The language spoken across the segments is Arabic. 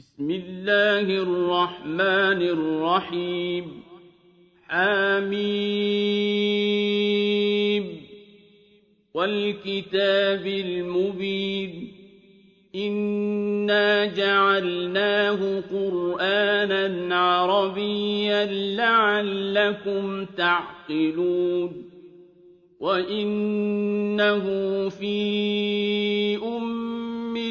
بسم الله الرحمن الرحيم. حميم. والكتاب المبين. إنا جعلناه قرآنا عربيا لعلكم تعقلون. وإنه في أم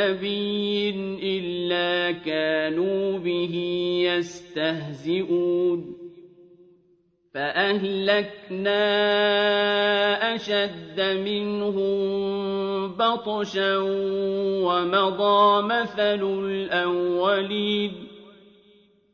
نبي إلا كانوا به يستهزئون فأهلكنا أشد منهم بطشا ومضى مثل الأولين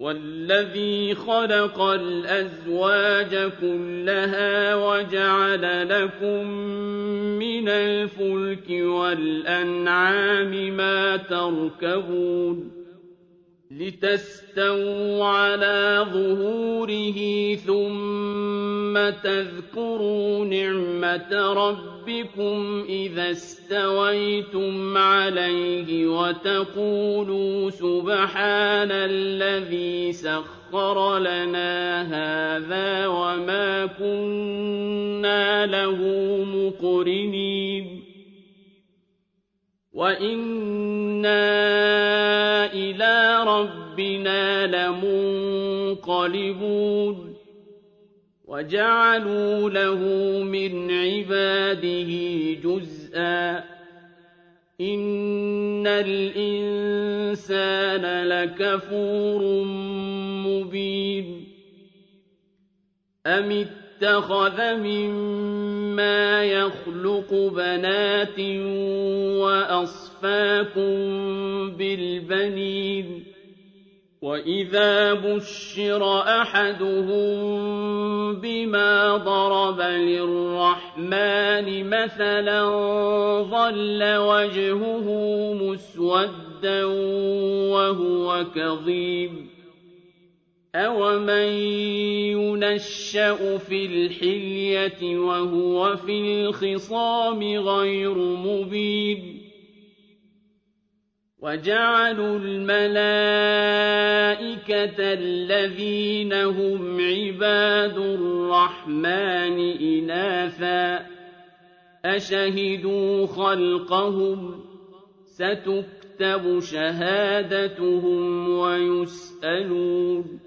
والذي خلق الأزواج كلها وجعل لكم من الفلك والأنعام ما تركبون لتستووا على ظهوره ثم تذكروا نعمة ربكم إذا استويتم عليه وتقولوا سبحان الذي سخر لنا هذا وما كنا له مقرنين. وإنا ربنا لمنقلبون وجعلوا له من عباده جزءا. إن الإنسان لكفور مبين. أم اتخذ مما يخلق بنات وأصفاكم بالبنين؟ وإذا بشر أحدهم بما ضرب للرحمن مثلا ظل وجهه مسودا وهو كظيم أَوَمَن يُنَشَّأُ فِي الْحِلْيَةِ وَهُوَ فِي الْخِصَامِ غَيْرُ مُبِينٍ وَجَعَلُوا الْمَلَائِكَةَ الَّذِينَ هُمْ عِبَادُ الرَّحْمَٰنِ إِنَاثًا أَشَهِدُوا خَلْقَهُمْ ۚ سَتُكْتَبُ شَهَادَتُهُمْ وَيُسْأَلُونَ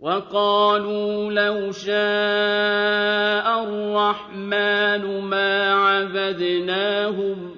وَقَالُوا لَوْ شَاءَ الرَّحْمَٰنُ مَا عَبَدْنَاهُم ۗ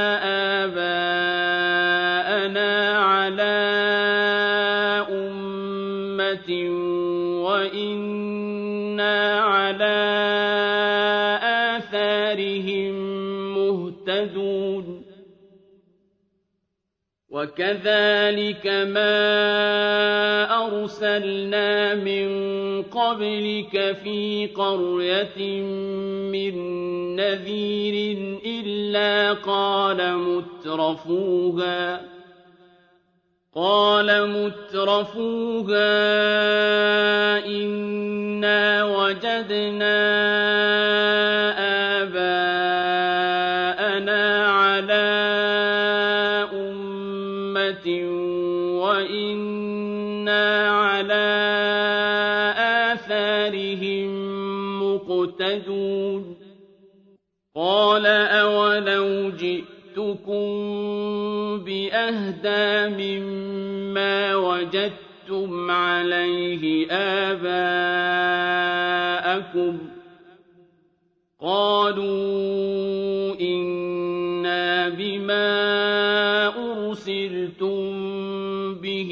وَإِنَّا عَلَىٰ آثَارِهِم مهتدون وكذلك ما أرسلنا من قبلك في قرية من نذير إلا قال مترفوها قال مترفوها إنا وجدنا آباءنا على أمة وإنا بأهدى مما وجدتم عليه آباءكم قالوا إنا بما أرسلتم به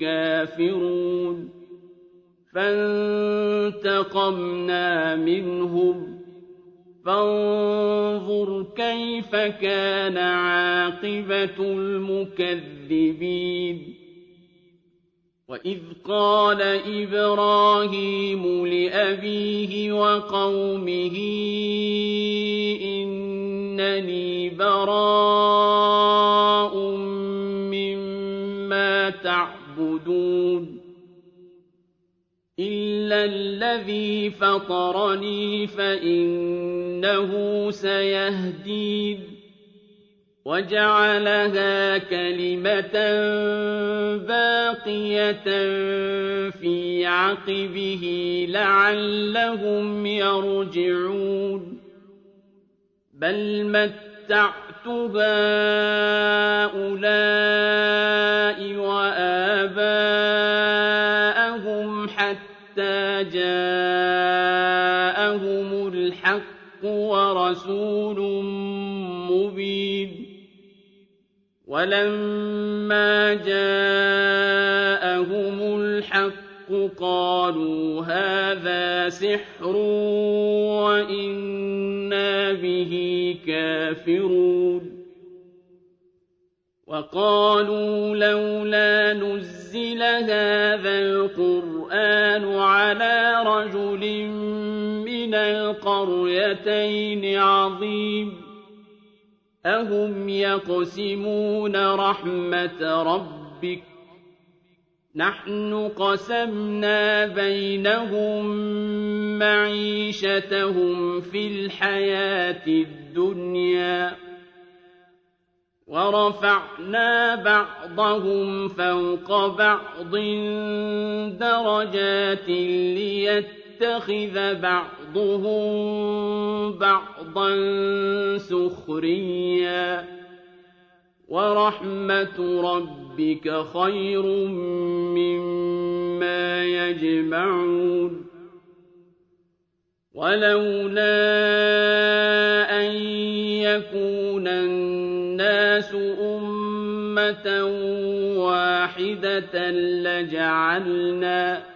كافرون فانتقمنا منهم فانظر كيف كان عاقبة المكذبين. وإذ قال إبراهيم لأبيه وقومه إنني براء مما تعبدون. إلا الذي فطرني فإنه سيهدين وجعلها كلمة باقية في عقبه لعلهم يرجعون بل متعت هؤلاء وآباءهم ورسول مبين ولما جاءهم الحق قالوا هذا سحر وإنا به كافرون وقالوا لولا نزل هذا القرآن على رجل القريتين عظيم. أهم يقسمون رحمة ربك. نحن قسمنا بينهم معيشتهم في الحياة الدنيا. ورفعنا بعضهم فوق بعض درجات ليتخذ بعضهم بعضا سخريا. ورحمة ربك خير مما يجمعون. ولولا أن يكون الناس أمة واحدة لجعلنا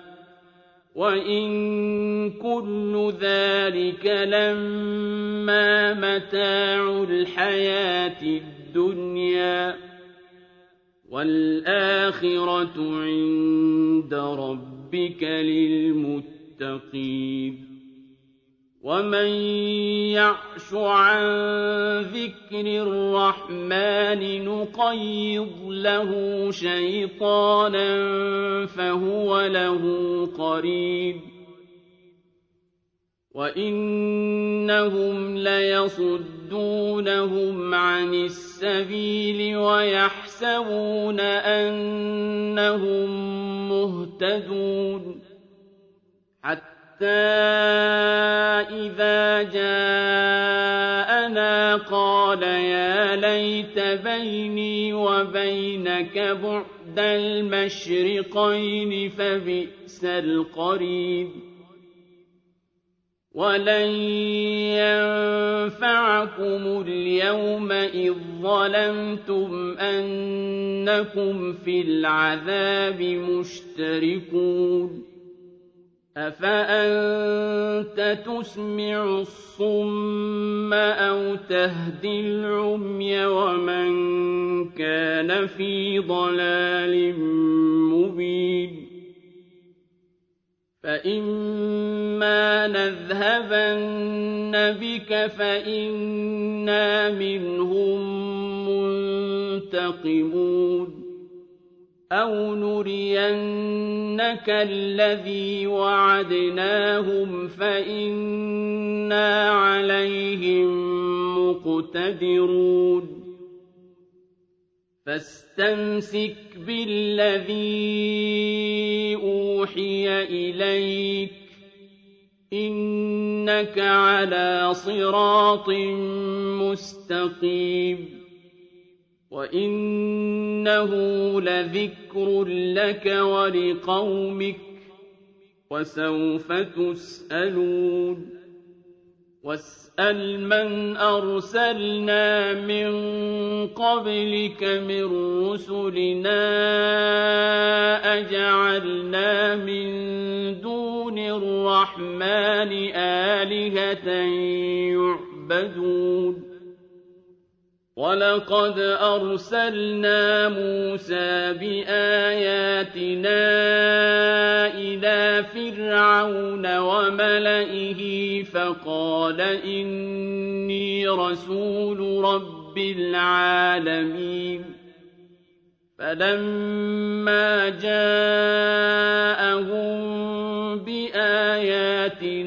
وإن كل ذلك لما متاع الحياة الدنيا والآخرة عند ربك للمتقين ومن يعش عن ذكر الرحمن نقيض له شيطانا فهو له قريب وإنهم ليصدونهم عن السبيل ويحسبون أنهم مهتدون حتى إِذَا جَاءَنَا قَالَ يَا لَيْتَ بَيْنِي وَبَيْنَكَ بُعْدَ الْمَشْرِقَيْنِ فَبِئْسَ الْقَرِينُ وَلَن يَنفَعَكُمُ الْيَوْمَ إِذ ظَّلَمْتُمْ أَنَّكُمْ فِي الْعَذَابِ مُشْتَرِكُونَ أَفَأَنتَ تُسْمِعُ الصُّمَّ أَوْ تَهْدِي الْعُمْيَ وَمَن كَانَ فِي ضَلَالٍ مُّبِينٍ فَإِمَّا نَذْهَبَنَّ بِكَ فَإِنَّا مِنْهُم مُّنتَقِمُونَ أَوْ نُرِيَنَّكَ الَّذِي وَعَدْنَاهُمْ فَإِنَّا عَلَيْهِم مُّقْتَدِرُونَ فَاسْتَمْسِكْ بِالَّذِي أُوحِيَ إِلَيْكَ ۖ إِنَّكَ عَلَىٰ صِرَاطٍ مُّسْتَقِيمٍ وَإِنَّهُ لَذِكْرٌ لَّكَ وَلِقَوْمِكَ ۖ وَسَوْفَ تُسْأَلُونَ وَاسْأَلْ مَنْ أَرْسَلْنَا مِن قَبْلِكَ مِن رُّسُلِنَا أَجَعَلْنَا مِن دُونِ الرَّحْمَٰنِ آلِهَةً يُعْبَدُونَ وَلَقَدْ أَرْسَلْنَا مُوسَىٰ بِآيَاتِنَا إِلَىٰ فِرْعَوْنَ وَمَلَئِهِ فَقَالَ إِنِّي رَسُولُ رَبِّ الْعَالَمِينَ فَلَمَّا جَاءَهُم بِآيَاتِنَا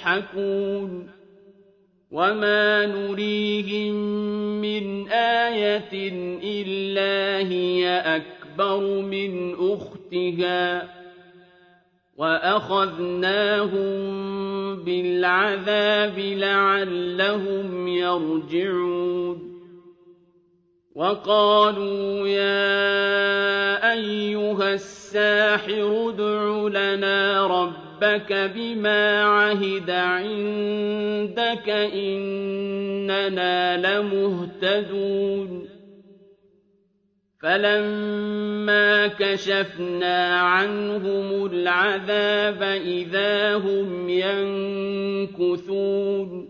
يَضْحَكُونَ وَمَا نُرِيهِم مِّنْ آيَةٍ إِلَّا هِيَ أَكْبَرُ مِنْ أُخْتِهَا ۖ وَأَخَذْنَاهُم بِالْعَذَابِ لَعَلَّهُمْ يَرْجِعُونَ وَقَالُوا يَا أَيُّهَ السَّاحِرُ ادْعُ لَنَا رَبَّكَ بِمَا عَهِدَ عِندَكَ إِنَّنَا لَمُهْتَدُونَ فَلَمَّا كَشَفْنَا عَنْهُمُ الْعَذَابَ إِذَا هُمْ يَنكُثُونَ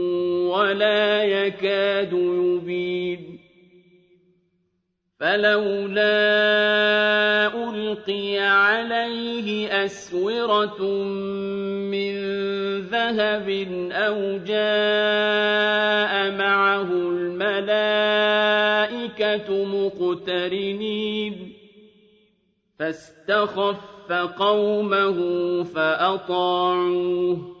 وَلَا يَكَادُ يُبِينُ. فَلَوْلَا أُلْقِيَ عَلَيْهِ أَسْوِرَةٌ مِّن ذَهَبٍ أَوْ جَاءَ مَعَهُ الْمَلَائِكَةُ مُقْتَرِنِينَ. فَاسْتَخَفَّ قَوْمَهُ فَأَطَاعُوهُ ۚ.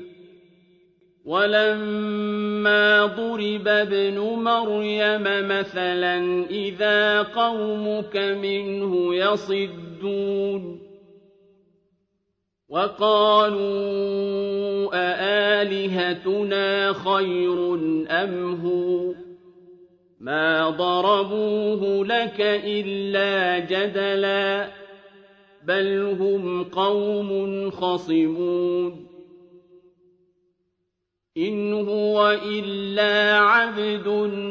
وَلَمَّا ضُرِبَ ابْنُ مَرْيَمَ مَثَلًا إِذَا قَوْمُكَ مِنْهُ يَصِدُّونَ وَقَالُوا أَآلِهَتُنَا خَيْرٌ أَمْ هُوَ مَا ضَرَبُوهُ لَكَ إِلَّا جَدَلًا بل هم قوم خصمون إن هو إلا عبد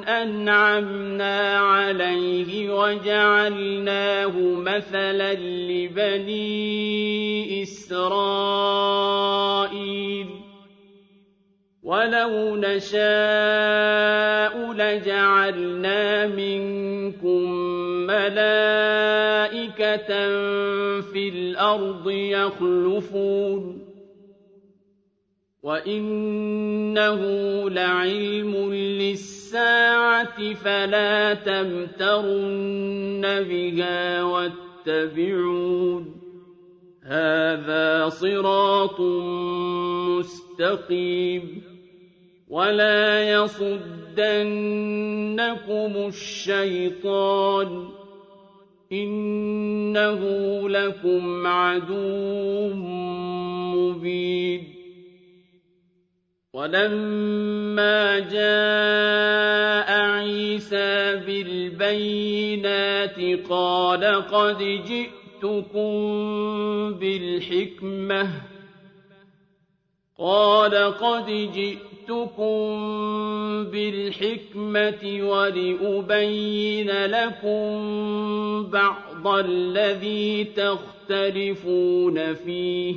أنعمنا عليه وجعلناه مثلا لبني إسرائيل ولو نشاء لجعلنا منكم ملائكة في الأرض يخلفون وَإِنَّهُ لَعِلْمٌ لِّلسَّاعَةِ فَلَا تَمْتَرُنَّ بِهَا وَاتَّبِعُونِ هَٰذَا صِرَاطٌ مُّسْتَقِيمٌ وَلَا يَصُدَّنَّكُمُ الشَّيْطَانُ ۖ إِنَّهُ لَكُمْ عَدُوٌّ وَلَمَّا جَاءَ عِيسَىٰ بِالْبَيِّنَاتِ قَالَ قَدْ جِئْتُكُم بِالْحِكْمَةِ. قَالَ قَدْ جِئْتُكُم بِالْحِكْمَةِ وَلِأُبَيِّنَ لَكُم بَعْضَ الَّذِي تَخْتَلِفُونَ فِيهِ.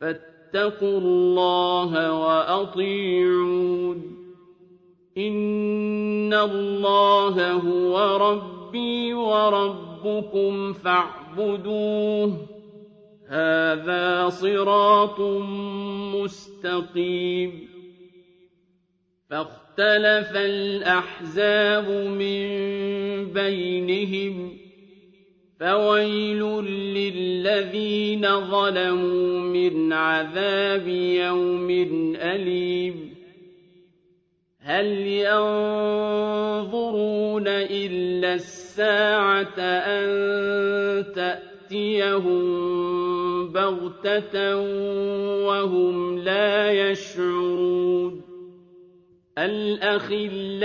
فَاتَّقُوا اللَّهَ وَأَطِيعُونِ. إِنَّ اللَّهَ هُوَ رَبِّي وَرَبُّكُمْ فَاعْبُدُوهُ ۚ. هَٰذَا صِرَاطٌ مُّسْتَقِيمٌ. فَاخْتَلَفَ الْأَحْزَابُ مِن بَيْنِهِمْ. فَوَيْلٌ لِّلَّذِينَ ظَلَمُوا مِنْ عَذَابِ يَوْمٍ أَلِيمٍ هَلْ يَنظُرُونَ إِلَّا السَّاعَةَ أَن تَأْتِيَهُم بَغْتَةً وَهُمْ لَا يَشْعُرُونَ الْأَخِلَّاءُ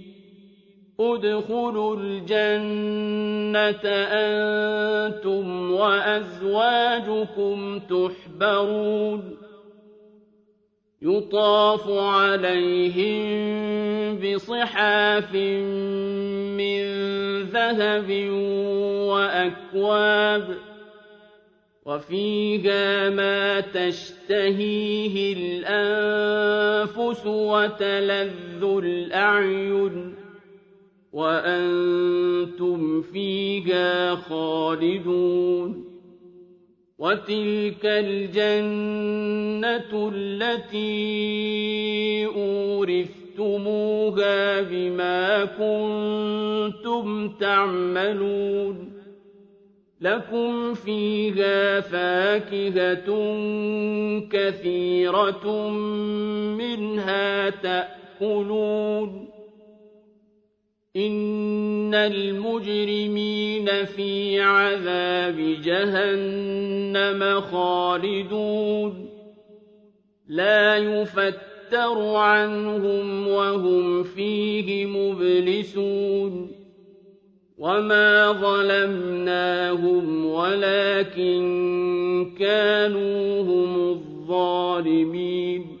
ادْخُلُوا الْجَنَّةَ أَنتُمْ وَأَزْوَاجُكُمْ تُحْبَرُونَ. يُطَافُ عَلَيْهِم بِصِحَافٍ مِّن ذَهَبٍ وَأَكْوَابٍ وَفِيهَا مَا تَشْتَهِيهِ الْأَنفُسُ وَتَلَذُّ الْأَعْيُنُ. وَأَنتُمْ فِيهَا خَالِدُونَ وَتِلْكَ الْجَنَّةُ الَّتِي أُورِثْتُمُوهَا بِمَا كُنتُمْ تَعْمَلُونَ لَكُمْ فِيهَا فَاكِهَةٌ كَثِيرَةٌ مِّنْهَا تَأْكُلُونَ إِنَّ الْمُجْرِمِينَ فِي عَذَابِ جَهَنَّمَ خَالِدُونَ لَا يُفَتَّرُ عَنْهُمْ وَهُمْ فِيهِ مُبْلِسُونَ وَمَا ظَلَمْنَاهُمْ وَلَٰكِن كَانُوا هُمُ الظَّالِمِينَ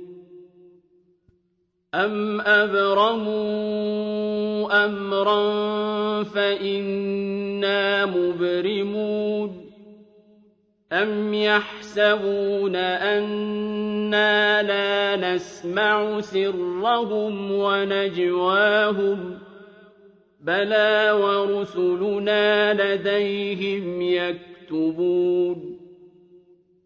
أَمْ أَبْرَمُوا أَمْرًا فَإِنَّا مُبْرِمُونَ أَمْ يَحْسَبُونَ أَنَّا لَا نَسْمَعُ سِرَّهُمْ وَنَجْوَاهُم ۚ بَلَىٰ وَرُسُلُنَا لَدَيْهِمْ يَكْتُبُونَ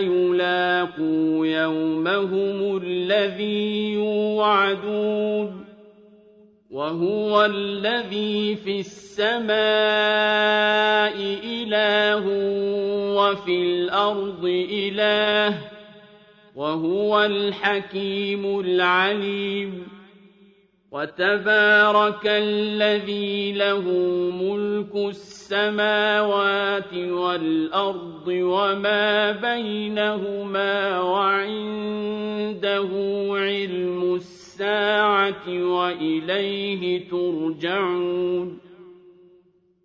يُلَاقُوا يَوْمَهُمُ الَّذِي يُوعَدُونَ وَهُوَ الَّذِي فِي السَّمَاءِ إِلَٰهٌ وَفِي الْأَرْضِ إِلَٰهٌ ۚ وَهُوَ الْحَكِيمُ الْعَلِيمُ وَتَبَارَكَ الَّذِي لَهُ مُلْكُ السَّمَاوَاتِ وَالْأَرْضِ وَمَا بَيْنَهُمَا وَعِندَهُ عِلْمُ السَّاعَةِ وَإِلَيْهِ تُرْجَعُونَ